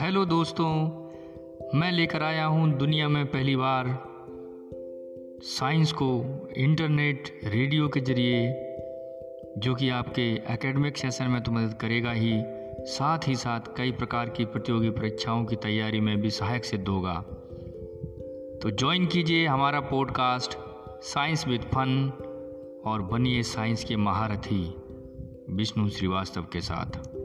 Hello दोस्तों, मैं लेकर आया हूँ दुनिया में पहली बार। साइंस को इंटरनेट, रेडियो के ज़रिए, जो कि आपके एकेडमिक सेशन में तो मदद करेगा ही, साथ ही साथ कई प्रकार की प्रतियोगी परीक्षाओं की तैयारी में भी सहायक सिद्ध होगा। तो ज्वाइन कीजिए हमारा पॉडकास्ट साइंस विद फन और बनिए साइंस के महारथी, विष्णु श्रीवास्तव के साथ।